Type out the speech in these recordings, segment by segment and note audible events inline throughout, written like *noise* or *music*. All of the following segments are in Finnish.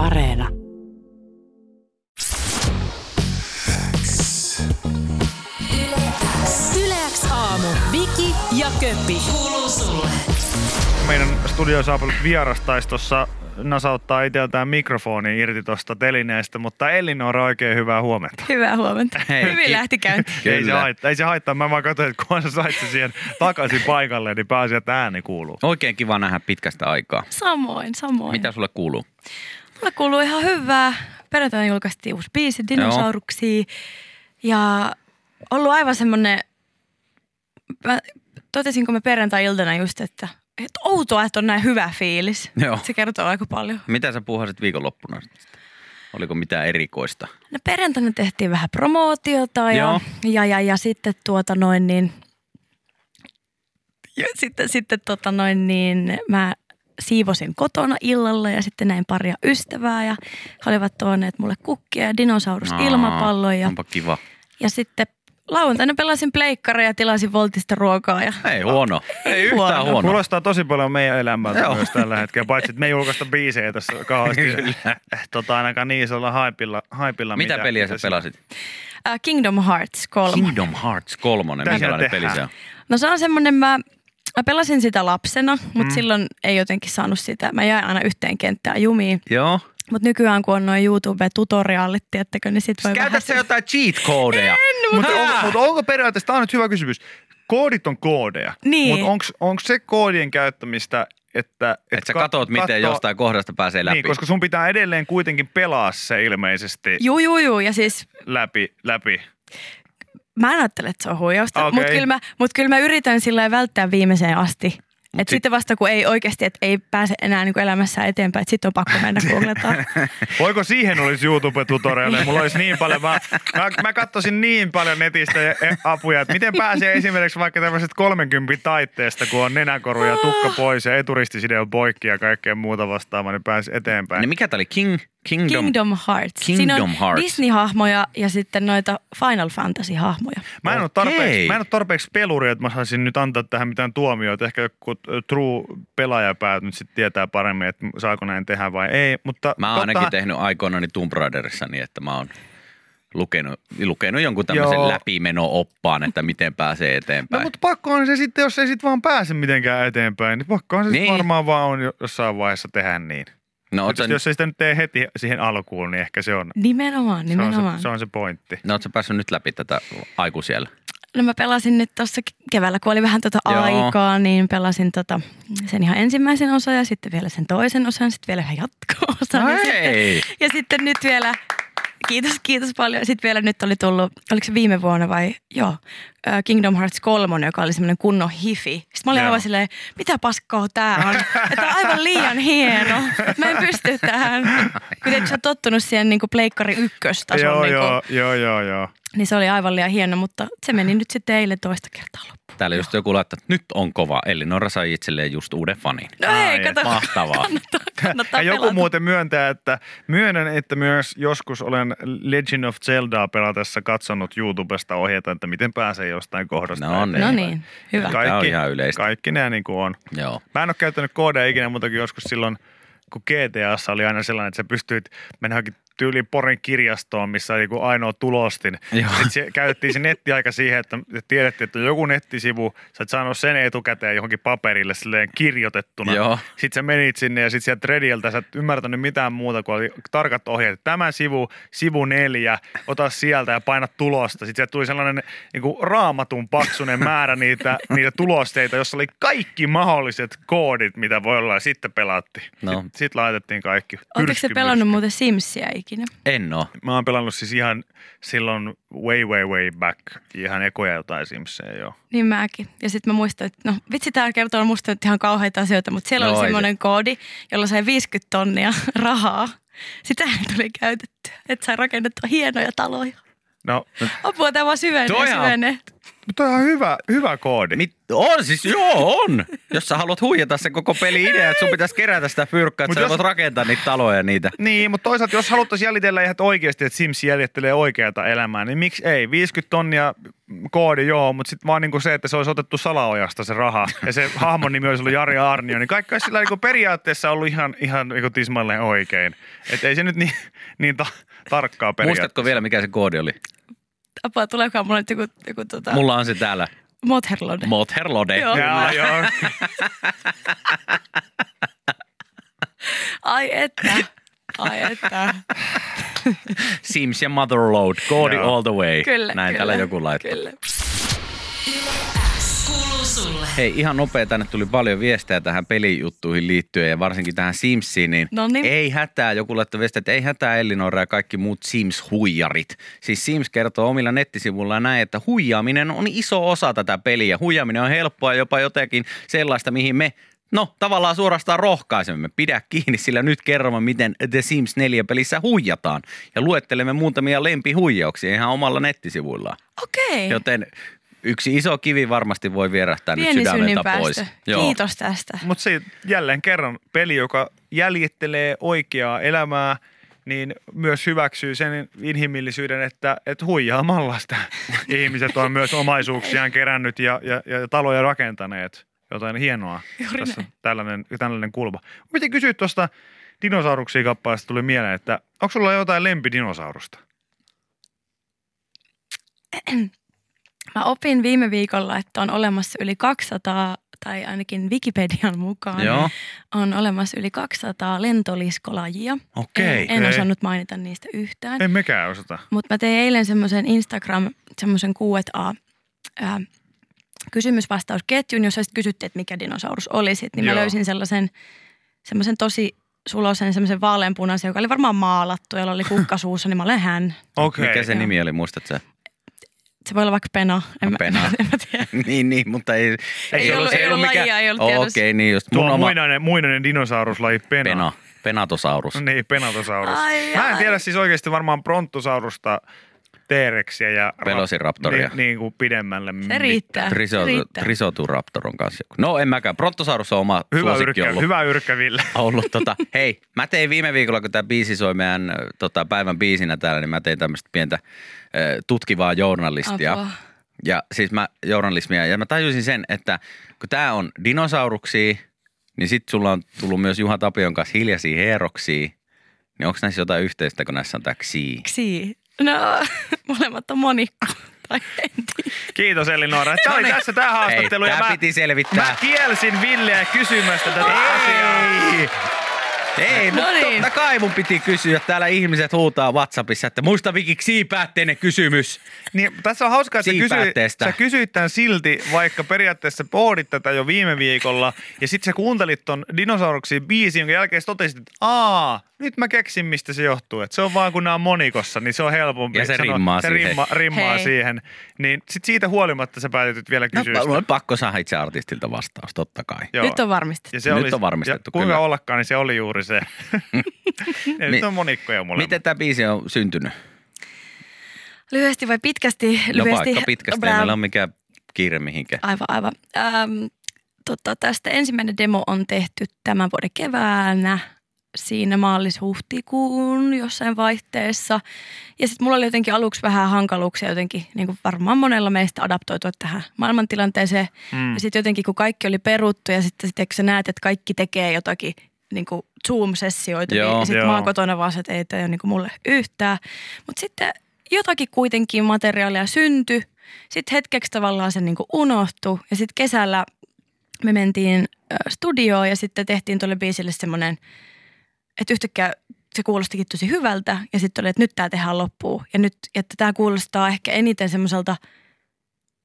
Areena. Yleäks aamu. Viki ja Köppi. Kuuluu sulle. Meidän studioon saapunut vierastaistossa nasauttaa itseltään mikrofoni irti tuosta telineestä, mutta Elinora oikein hyvää huomenta. Hyvää huomenta. Hei. Hyvin lähti käyntiin. *laughs* Ei se, haittaa, ei se haittaa, mä vaan katsoin, että kun sä sait siihen takaisin paikalle, niin pääsi, että ääni kuuluu. Oikein kiva nähdä pitkästä aikaa. Samoin, samoin. Mitä sulle kuuluu? Mulle kuuluu ihan hyvää. Perjantaina julkaistiin uusi biisi, dinosauruksia. Ja ollut aivan semmonen, mä totesinko me perjantai-iltana just, että, että outoa, että on näin hyvä fiilis. Joo. Se kertoo aika paljon. Mitä sä puhasit viikonloppuna? Oliko mitään erikoista? No perjantaina tehtiin vähän promootiota ja, Joo. ja, ja, ja sitten tuota noin niin, ja sitten, sitten tota noin niin, mä siivosin kotona illalla ja sitten näin paria ystävää ja he olivat tuoneet mulle kukkia ja dinosaurusilmapallon ja, Onpa kiva. ja sitten lauantaina pelasin pleikkaria ja tilasin Voltista ruokaa ja Ei huono. Ei yhtään huono. huono. Kuulostaa tosi paljon meidän elämältä Joo. myös tällä hetkellä, paitsi että me ei julkaista biisejä tässä kauheasti. tota, ainakaan niin isolla haipilla. haipilla Mitä peliä sä mitä pelasit? äh, Kingdom Hearts 3. Kingdom Hearts 3. Mitä siellä Minkälainen peli se on? No se on semmoinen, mä, mä pelasin sitä lapsena, mutta Mm. silloin ei jotenkin saanut sitä. Mä jäin aina yhteen kenttään jumiin. Joo. Mutta nykyään kun on noin YouTube-tutoriaalit, tiettäkö, niin sit voi vähän... Käytät sä jotain cheat-koodeja? Mutta Mitä? on, mut onko periaatteessa, tämä on nyt hyvä kysymys, koodit on koodeja, Niin. mutta onko se koodien käyttämistä, että... Että sä ka- katot, miten kattoo- jostain kohdasta pääsee läpi. Niin, koska sun pitää edelleen kuitenkin pelaa se ilmeisesti Juu, juu, juu. Ja siis läpi, läpi. Mä en ajattele, että se on huijausta. Okei. Mutta kyllä, mä, mut kyllä mä yritän sillä välttää viimeiseen asti. Mut Et sit- sitten vasta kun ei oikeasti, että ei pääse enää niin elämässä eteenpäin, että sitten on pakko mennä googletaan. *laughs* Voiko siihen olisi YouTube-tutoriaaleja? Mulla olisi niin paljon, mä, mä, mä katsoisin niin paljon netistä ja- ja apuja, että miten pääsee esimerkiksi vaikka tämmöisestä 30 taitteesta, kun on nenäkoru ja tukka pois ja eturistiside on poikki ja kaikkea muuta vastaavaa, niin pääsee eteenpäin. Niin mikä tää oli? King, Kingdom? Kingdom Hearts. Siinä Kingdom on Hearts. Disney-hahmoja ja sitten noita Final Fantasy-hahmoja. Mä en, ole tarpeeksi, mä en ole tarpeeksi peluri, että mä saisin nyt antaa tähän mitään tuomioita. Ehkä joku true-pelaajapäät nyt sitten tietää paremmin, että saako näin tehdä vai ei. Mutta Mä oon ainakin totta- tehnyt aikoinani Tomb Raiderissa niin, että mä oon lukenut, lukenut jonkun tämmöisen Joo. läpimeno-oppaan, että miten pääsee No eteenpäin. mutta pakko on se sitten, jos ei sit vaan pääse mitenkään eteenpäin, niin pakko on se niin. Varmaan vaan on jo- jossain vaiheessa tehdä niin. No, Tietysti jos ei sitä nyt tee heti siihen alkuun, niin ehkä se on, Nimenomaan, se on, nimenomaan. se, se, on se pointti. no, oot sä päässyt nyt läpi tätä aikuisiellä? No mä pelasin nyt tuossa keväällä, kun oli vähän tota Joo. aikaa, niin pelasin tota sen ihan ensimmäisen osan ja sitten vielä sen toisen osan, sitten vielä ihan jatko-osan. No ja, sitten, ja sitten nyt vielä, kiitos, kiitos paljon. Sitten vielä nyt oli tullut, oliko se viime vuonna vai, joo, Kingdom Hearts 3, joka oli semmoinen kunnon hifi. Sitten mä olin Joo. aivan silleen, mitä paskaa tää on? Että on aivan liian hieno. Mä en pysty tähän. *laughs* Kun tietysti sä oot tottunut siihen niin kuin pleikkari ykköstason, Joo, niin, kuin, joo, joo, joo, joo. niin se oli aivan liian hieno, mutta se meni nyt sitten eilen toista kertaa loppuun. Täällä just joku laittaa, että nyt on kova. Elinora sai itselleen just uuden fanin. No Ai, hei, kato. Mahtavaa. *laughs* Kannattaa, kannattaa Ja joku pelata. muuten myöntää, että myönnän, että myös joskus olen Legend of Zeldaa pelatessa katsonut YouTubesta ohjeita, että miten pääsee jostain kohdasta. No niin. No niin, hyvä. Ka- Tää on ihan yleistä. Kaikki nämä niin kuin on. Joo. Mä en ole käyttänyt koodeja ikinä, mutta joskus silloin, kun GTAssa oli aina sellainen, että sä pystyit mennä johonkin tyyliin Porin kirjastoon, missä oli ainoa tulostin. Joo. Sitten se, käytettiin se nettiaika siihen, että tiedettiin, että joku nettisivu, sä et saanut sen etukäteen johonkin paperille silleen kirjoitettuna. Joo. Sitten sä menit sinne ja sitten sieltä Redieltä sä et ymmärtänyt mitään muuta kuin oli tarkat ohjeet. että Tämä sivu, sivu neljä, ota sieltä ja paina tulosta. Sitten sieltä tuli sellainen niin kuin raamatun paksunen määrä niitä, *laughs* niitä tulosteita, jossa oli kaikki mahdolliset koodit, mitä voi olla ja sitten pelattiin. No. Sitten, sitten laitettiin kaikki. Oletteko Pyrsky, te pelannut muuten Simsia ikinä? En oo. Mä oon pelannut siis ihan silloin way, way, way back. Ihan ekoja jotain Simsejä, joo. Niin mäkin. Ja sitten mä muistan, että no vitsi tää kertoo musta nyt ihan kauheita asioita, mutta siellä No, oli ei semmoinen koodi, jolla sai 50 tonnia *laughs* rahaa. Sitä tuli käytettyä, että sai rakennettua hienoja taloja. No, Apua, tämä vaan syvenee, Toi on- syvenee. Mutta on hyvä, hyvä koodi. Mit, on siis, joo on. Jos sä haluat huijata se koko peli idea, että sun pitäisi kerätä sitä fyrkkaa, että sä jos- voit rakentaa niitä taloja ja niitä. Niin, mutta toisaalta jos haluttaisiin jäljitellä ihan oikeasti, että Sims jäljittelee oikeata elämää, niin miksi ei? 50 tonnia koodi joo, mutta sitten vaan niinku se, että se olisi otettu salaojasta se raha ja se hahmon nimi olisi ollut Jari Arnio, niin kaikki olisi sillä niinku periaatteessa ollut ihan, ihan niinku tismalleen oikein. Että ei se nyt niin, niin ta- tarkkaa periaatteessa. Muistatko vielä, mikä se koodi oli? Apua, tuleekohan mulle nyt joku, joku tota, Mulla on se täällä. Motherlode. Motherlode. Joo. Jaa, joo. *laughs* Ai että. Ai että. Sims ja Motherload. Koodi all the way. Kyllä, Näin kyllä, täällä joku laittaa. Kyllä. Sulle. Hei, ihan nopea. Tänne tuli paljon viestejä tähän pelijuttuihin liittyen ja varsinkin tähän Simsiin. Niin Noniin. ei hätää. Joku laittoi viestiä, että ei hätää Elinora ja kaikki muut Sims-huijarit. Siis Sims kertoo omilla nettisivuillaan näin, että huijaaminen on iso osa tätä peliä. Huijaaminen on helppoa jopa jotenkin sellaista, mihin me No, tavallaan suorastaan rohkaisemme. Pidä kiinni, sillä nyt kerromme, miten The Sims 4-pelissä huijataan. Ja luettelemme muutamia lempihuijauksia ihan omalla nettisivuillaan. Okei. Joten yksi iso kivi varmasti voi vierähtää nyt Pieni sydämeltä pois. synninpäästö. Kiitos tästä. Mutta se jälleen kerran peli, joka jäljittelee oikeaa elämää, niin myös hyväksyy sen inhimillisyyden, että, että huijaamalla sitä *laughs* ihmiset on myös omaisuuksiaan kerännyt ja, ja, ja taloja rakentaneet. Jotain hienoa. Juuri Tässä näin. tällainen, tällainen kulma. Piti kysyä tuosta dinosauruksia kappaleesta tuli mieleen, että onko sulla jotain lempidinosaurusta? *clears throat* Mä opin viime viikolla, että on olemassa yli 200, tai ainakin Wikipedian mukaan, Joo. on olemassa yli 200 lentoliskolajia. Okei. En, en Ei. osannut mainita niistä yhtään. Ei mekään osata. Mutta mä tein eilen semmoisen Instagram, semmoisen Q&A ää, kysymysvastausketjun, jossa sitten kysyttiin, että mikä dinosaurus olisit. Niin Joo. mä löysin sellaisen, semmoisen tosi sulosen, semmoisen vaaleanpunaisen, joka oli varmaan maalattu, jolla oli kukka *laughs* suussa, niin mä olen hän. Okei. Mikä se nimi oli, muistat sä? Se voi olla vaikka pena. En, No, pena. *laughs* Mä, en mä tiedä. niin, niin, mutta ei... Ei ollut- ei ollut lajia, ei ollut tiedossa. Okei, niin just. Tuo Mun oma muinainen, muinainen dinosauruslaji pena. pena. Penatosaurus. No Niin, penatosaurus. Ai, Mä en ai. tiedä siis oikeasti varmaan brontosaurusta, T-rexiä ja rap- Velociraptoria. Niin, niin kuin pidemmälle. Se riittää. Triso, riittää. Trisoturaptor on kanssa. No en mäkään. Brontosaurus on oma Hyvä suosikki yrkkä, ollut. hyvä yrkkä Ville. *laughs* ollut tota, hei, mä tein viime viikolla, kun tämä biisi soi meidän tota, päivän biisinä täällä, niin mä tein tämmöistä pientä ö, tutkivaa journalistia. Apua. Ja siis mä journalismia, ja mä tajusin sen, että kun tää on dinosauruksia, niin sit sulla on tullut myös Juha Tapion kanssa hiljaisia heroksia. Niin onko näissä jotain yhteistä, kun näissä on tää xii? Ksi. No, *laughs* molemmat on monikko. Kiitos Elinora. Tämä oli tässä tämä haastattelu. Hei, ja tää mä, piti selvittää. mä kielsin Villeä kysymästä tätä asiaa. Ei! No mutta niin. totta kai mun piti kysyä. Täällä ihmiset huutaa WhatsAppissa, että muista Viki siipäätteinen kysymys. Niin, tässä on hauskaa, että sä, kysy, sä kysyit tämän silti, vaikka periaatteessa pohdit tätä jo viime viikolla. Ja sitten sä kuuntelit ton dinosauruksiin biisin, jonka jälkeen sä totesit, että aa, nyt mä keksin, mistä se johtuu. Että se on vaan kun nämä on monikossa, niin se on helpompi. Ja se sanoa- rimmaa se siihen. Rimma, rimmaa Hei. siihen. Niin sit siitä huolimatta sä päätit vielä No, kysyä sitä. on pakko saada itse artistilta vastaus, totta kai. Joo. Nyt on varmistettu. Ja se Nyt oli, on varmistettu, ja kuinka kyllä. ollakaan, niin se oli juuri se. Ja *laughs* nyt Mi- on monikkoja molemmat. Miten tämä biisi on syntynyt? Lyhyesti vai pitkästi? No Lyhyesti. vaikka pitkästi, ei Bra- meillä on mikään kiire mihinkään. Aivan, aivan. Ähm, tota, tästä ensimmäinen demo on tehty tämän vuoden keväänä siinä maalis-huhtikuun jossain vaihteessa. Ja sitten mulla oli jotenkin aluksi vähän hankaluuksia jotenkin, niin kuin varmaan monella meistä adaptoitua tähän maailmantilanteeseen. Mm. Ja sitten jotenkin kun kaikki oli peruttu ja sitten sit, kun sä näet, että kaikki tekee jotakin niin kuin Zoom-sessioita, Joo. niin, ja sitten mä oon kotona vaan se, että ei tämä ole niin mulle yhtään. Mutta sitten jotakin kuitenkin materiaalia syntyi. Sitten hetkeksi tavallaan se niin unohtui ja sitten kesällä me mentiin studioon ja sitten tehtiin tuolle biisille semmoinen, että yhtäkkiä se kuulostikin tosi hyvältä ja sitten oli, että nyt tämä tehdään loppuun. Ja nyt, että tämä kuulostaa ehkä eniten semmoiselta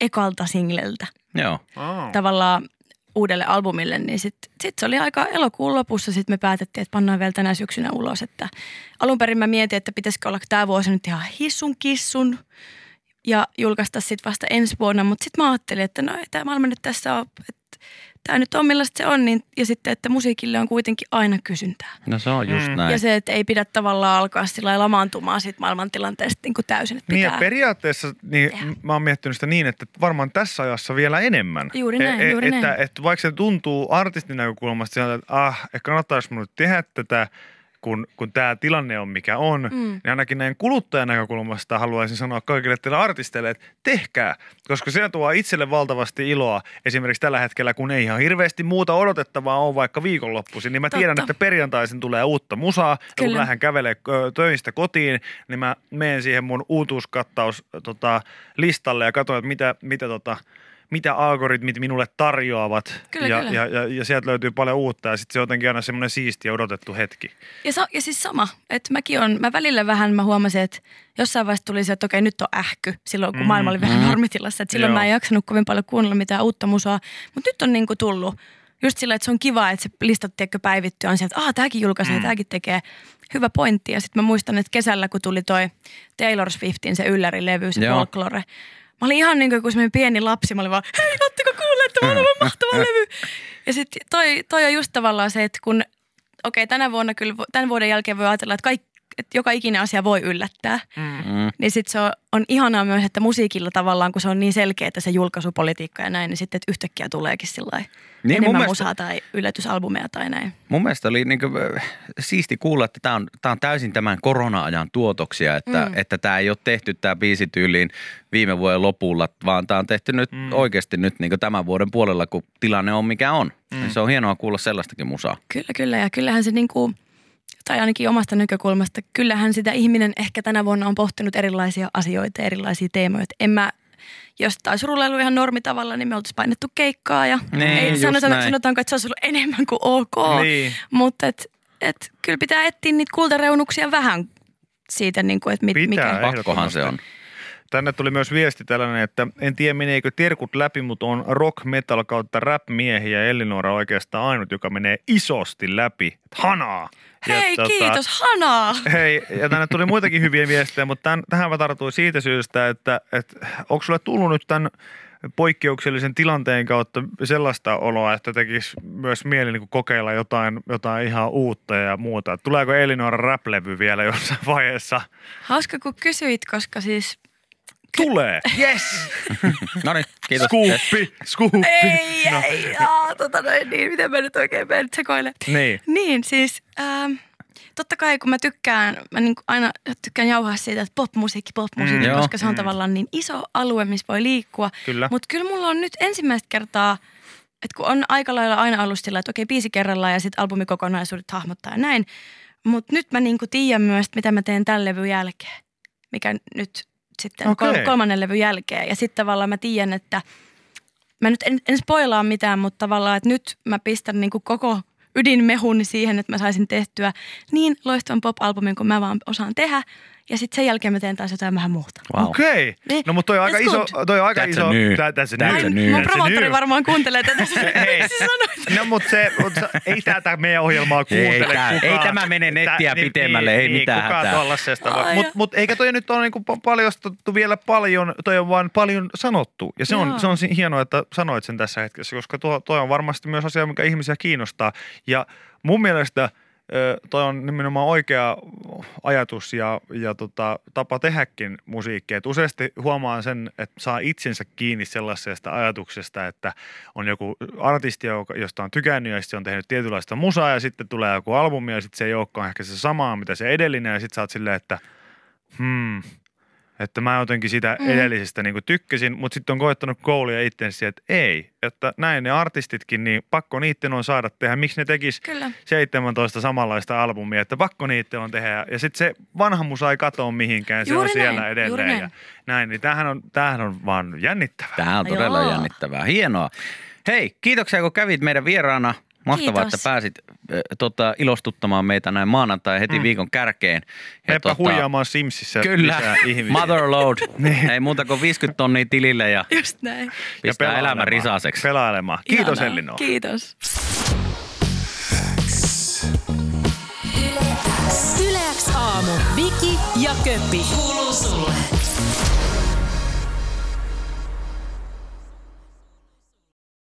ekalta singleltä Joo. Oh. tavallaan uudelle albumille, niin sitten sit se oli aika elokuun lopussa. Sitten me päätettiin, että pannaan vielä tänä syksynä ulos. Että alun perin mä mietin, että pitäisikö olla tämä vuosi nyt ihan hissun kissun ja julkaista sitten vasta ensi vuonna. Mutta sitten mä ajattelin, että no ei tämä maailma nyt tässä ole. Että tämä nyt on millaista se on, niin, ja sitten, että musiikille on kuitenkin aina kysyntää. No se on just Mm. näin. Ja se, että ei pidä tavallaan alkaa sillä lailla lamaantumaan siitä maailmantilanteesta niin kuin täysin, että Niin ja pitää. periaatteessa niin tehdä. mä oon miettinyt sitä niin, että varmaan tässä ajassa vielä enemmän. Juuri näin, juuri että, näin. että vaikka se tuntuu artistin näkökulmasta sieltä, että ah, että kannattaisi mun nyt tehdä tätä, kun, kun tämä tilanne on mikä on, mm. Niin ainakin näin kuluttajan näkökulmasta haluaisin sanoa kaikille teille artisteille, että tehkää, koska se tuo itselle valtavasti iloa esimerkiksi tällä hetkellä, kun ei ihan hirveästi muuta odotettavaa ole vaikka viikonloppuisin, niin mä Totta. tiedän, että perjantaisin tulee uutta musaa, ja kun Kyllä. lähden kävelee töistä kotiin, niin mä menen siihen mun uutuuskattaus tota, listalle ja katson, että mitä, mitä, tota, mitä algoritmit minulle tarjoavat. Kyllä, ja, kyllä. Ja, ja, ja, sieltä löytyy paljon uutta ja sitten se on jotenkin aina semmoinen siisti ja odotettu hetki. Ja, sa- ja siis sama, että mäkin on, mä välillä vähän mä huomasin, että jossain vaiheessa tuli se, että okei nyt on ähky silloin, kun Mm. maailma oli vähän Mm. normitilassa. Että silloin Joo. mä en jaksanut kovin paljon kuunnella mitään uutta musaa. Mutta nyt on niinku tullut just sillä, että se on kiva, että se listat tiedätkö, päivittyy on sieltä, että ah, tämäkin julkaisee, mm. tämäkin tekee. Hyvä pointti. Ja sitten mä muistan, että kesällä, kun tuli toi Taylor Swiftin se yllärilevy, se Joo. folklore. Mä olin ihan niin kuin joku pieni lapsi. Mä olin vaan, hei, ootteko kuulleet, tämä on aivan mahtava levy. Ja sitten toi, toi on just tavallaan se, että kun, okei, tänä vuonna kyllä, tämän vuoden jälkeen voi ajatella, että, kaikki, että joka ikinen asia voi yllättää. Mm. Niin sitten se on, on ihanaa myös, että musiikilla tavallaan, kun se on niin selkeä, että se julkaisupolitiikka ja näin, niin sitten että yhtäkkiä tuleekin sillä Niin, mun enemmän mielestä- musaa tai yllätysalbumeja tai näin. Mun mielestä oli niin kuin, siisti kuulla, että tämä on, tää on täysin tämän korona-ajan tuotoksia, että Mm. tämä että tää ei ole tehty tämä biisi tyyliin viime vuoden lopulla, vaan tämä on tehty nyt Mm. mm. oikeasti nyt niin tämän vuoden puolella, kun tilanne on mikä on. Mm. Se on hienoa kuulla sellaistakin musaa. Kyllä, kyllä. Ja kyllähän se niin kuin, tai ainakin omasta näkökulmasta, kyllähän sitä ihminen ehkä tänä vuonna on pohtinut erilaisia asioita, erilaisia teemoja. Et En mä, jos tämä olisi rullailu ihan normitavalla, niin me oltaisiin painettu keikkaa ja Niin, ei, sanotaan, sanotaanko, että se olisi ollut enemmän kuin ok. Niin. Mutta et, et, kyllä pitää etsiä niitä kultareunuksia vähän siitä, niin kuin, että mit, Pitää. mikä. Pakkohan se on. Tänne tuli myös viesti tällainen, että en tiedä meneekö terkut läpi, mutta on rock, metal kautta rap miehiä. Elinora oikeastaan ainut, joka menee isosti läpi. Hanaa! Ja Hei, tota, kiitos, Hanaa! Hei, ja tänne tuli muitakin hyviä viestejä, mutta tämän, tähän mä tartuin siitä syystä, että, että onko sulle tullut nyt tämän poikkeuksellisen tilanteen kautta sellaista oloa, että tekisi myös mieli niin kokeilla jotain, jotain ihan uutta ja muuta. Tuleeko Elinora rap-levy vielä jossain vaiheessa? Hauska, kun kysyit, koska siis... Tulee! Yes! *laughs* No niin, kiitos. Skuuppi! Skuuppi! Ei, No. ei, aa, tota noin, niin, miten mä nyt oikein menen sekoilen. Niin. Niin, siis ähm, totta kai kun mä tykkään, mä niin aina tykkään jauhaa siitä, että popmusiikki, popmusiikki, Mm, mm, joo. koska se on Mm. tavallaan niin iso alue, missä voi liikkua. Kyllä. Mutta kyllä mulla on nyt ensimmäistä kertaa, että kun on aika lailla aina ollut sillä, että okei, biisi kerrallaan ja sitten albumikokonaisuudet hahmottaa ja näin. Mutta nyt mä niinku tiedän myös, mitä mä teen tämän levyn jälkeen, mikä nyt sitten Okei. kol- kolmannen levyn jälkeen. Ja sitten tavallaan mä tiedän, että mä nyt en, en spoilaa mitään, mutta tavallaan, että nyt mä pistän niinku koko ydinmehun siihen, että mä saisin tehtyä niin loistavan pop-albumin kuin mä vaan osaan tehdä. Ja sitten sen jälkeen mä teen taas jotain vähän muuta. Wow. Okei. Okay. Niin. No mutta toi on aika iso, toi on aika That's a iso. new. Tä- That's a That's new. a new. Mun That's promoottori varmaan kuuntelee tätä. *laughs* Ei. *laughs* No mutta se, mut se, ei tätä meidän ohjelmaa kuuntele Ei tää- kukaan. ei tämä mene nettiä pitemmälle, ei mitään kukaan hätää. tollasesta. Ai Mutta mut, eikä toi nyt ole niinku pa- paljastettu vielä paljon, toi on vaan paljon sanottu. Ja se on, se on si- hienoa, että sanoit sen tässä hetkessä, koska tuo, toi on varmasti myös asia, mikä ihmisiä kiinnostaa. Ja mun mielestä toi on nimenomaan oikea ajatus ja, ja tota, tapa tehdäkin musiikkia. Et useasti huomaan sen, että saa itsensä kiinni sellaisesta ajatuksesta, että on joku artisti, josta on tykännyt ja sitten on tehnyt tietynlaista musaa ja sitten tulee joku albumi ja sitten se ei olekaan ehkä se sama, mitä se edellinen ja sitten sä oot silleen, että hmm, että mä jotenkin sitä Mm. edellisestä niin tykkäsin, mutta sitten on koettanut koulia itsensä, että ei, että näin ne artistitkin, niin pakko niiden on saada tehdä. Miksi ne tekis Kyllä. 17 samanlaista albumia, että pakko niiden on tehdä. Ja sitten se vanha musa ei katoa mihinkään, se Juuri on siellä näin, juuri edelleen. näin. Ja näin, niin tämähän on, tämähän on vaan jännittävää. Tämä on todella Joo. jännittävää. Hienoa. Hei, kiitoksia kun kävit meidän vieraana. Mahtavaa, Kiitos. että pääsit äh, tota, ilostuttamaan meitä näin maanantai heti Mm. viikon kärkeen. Meppä huijaamaan Simsissä Kyllä, lisää ihmisiä. motherload. *laughs* Ei muuta kuin 50 tonnia tilille ja Just näin. pistää pelailemaan. elämä risaiseksi. Pelailemaan. Kiitos Ihanaa. Elino. Kiitos. Yleäks aamu. Viki ja Köppi. Kuuluu sulle.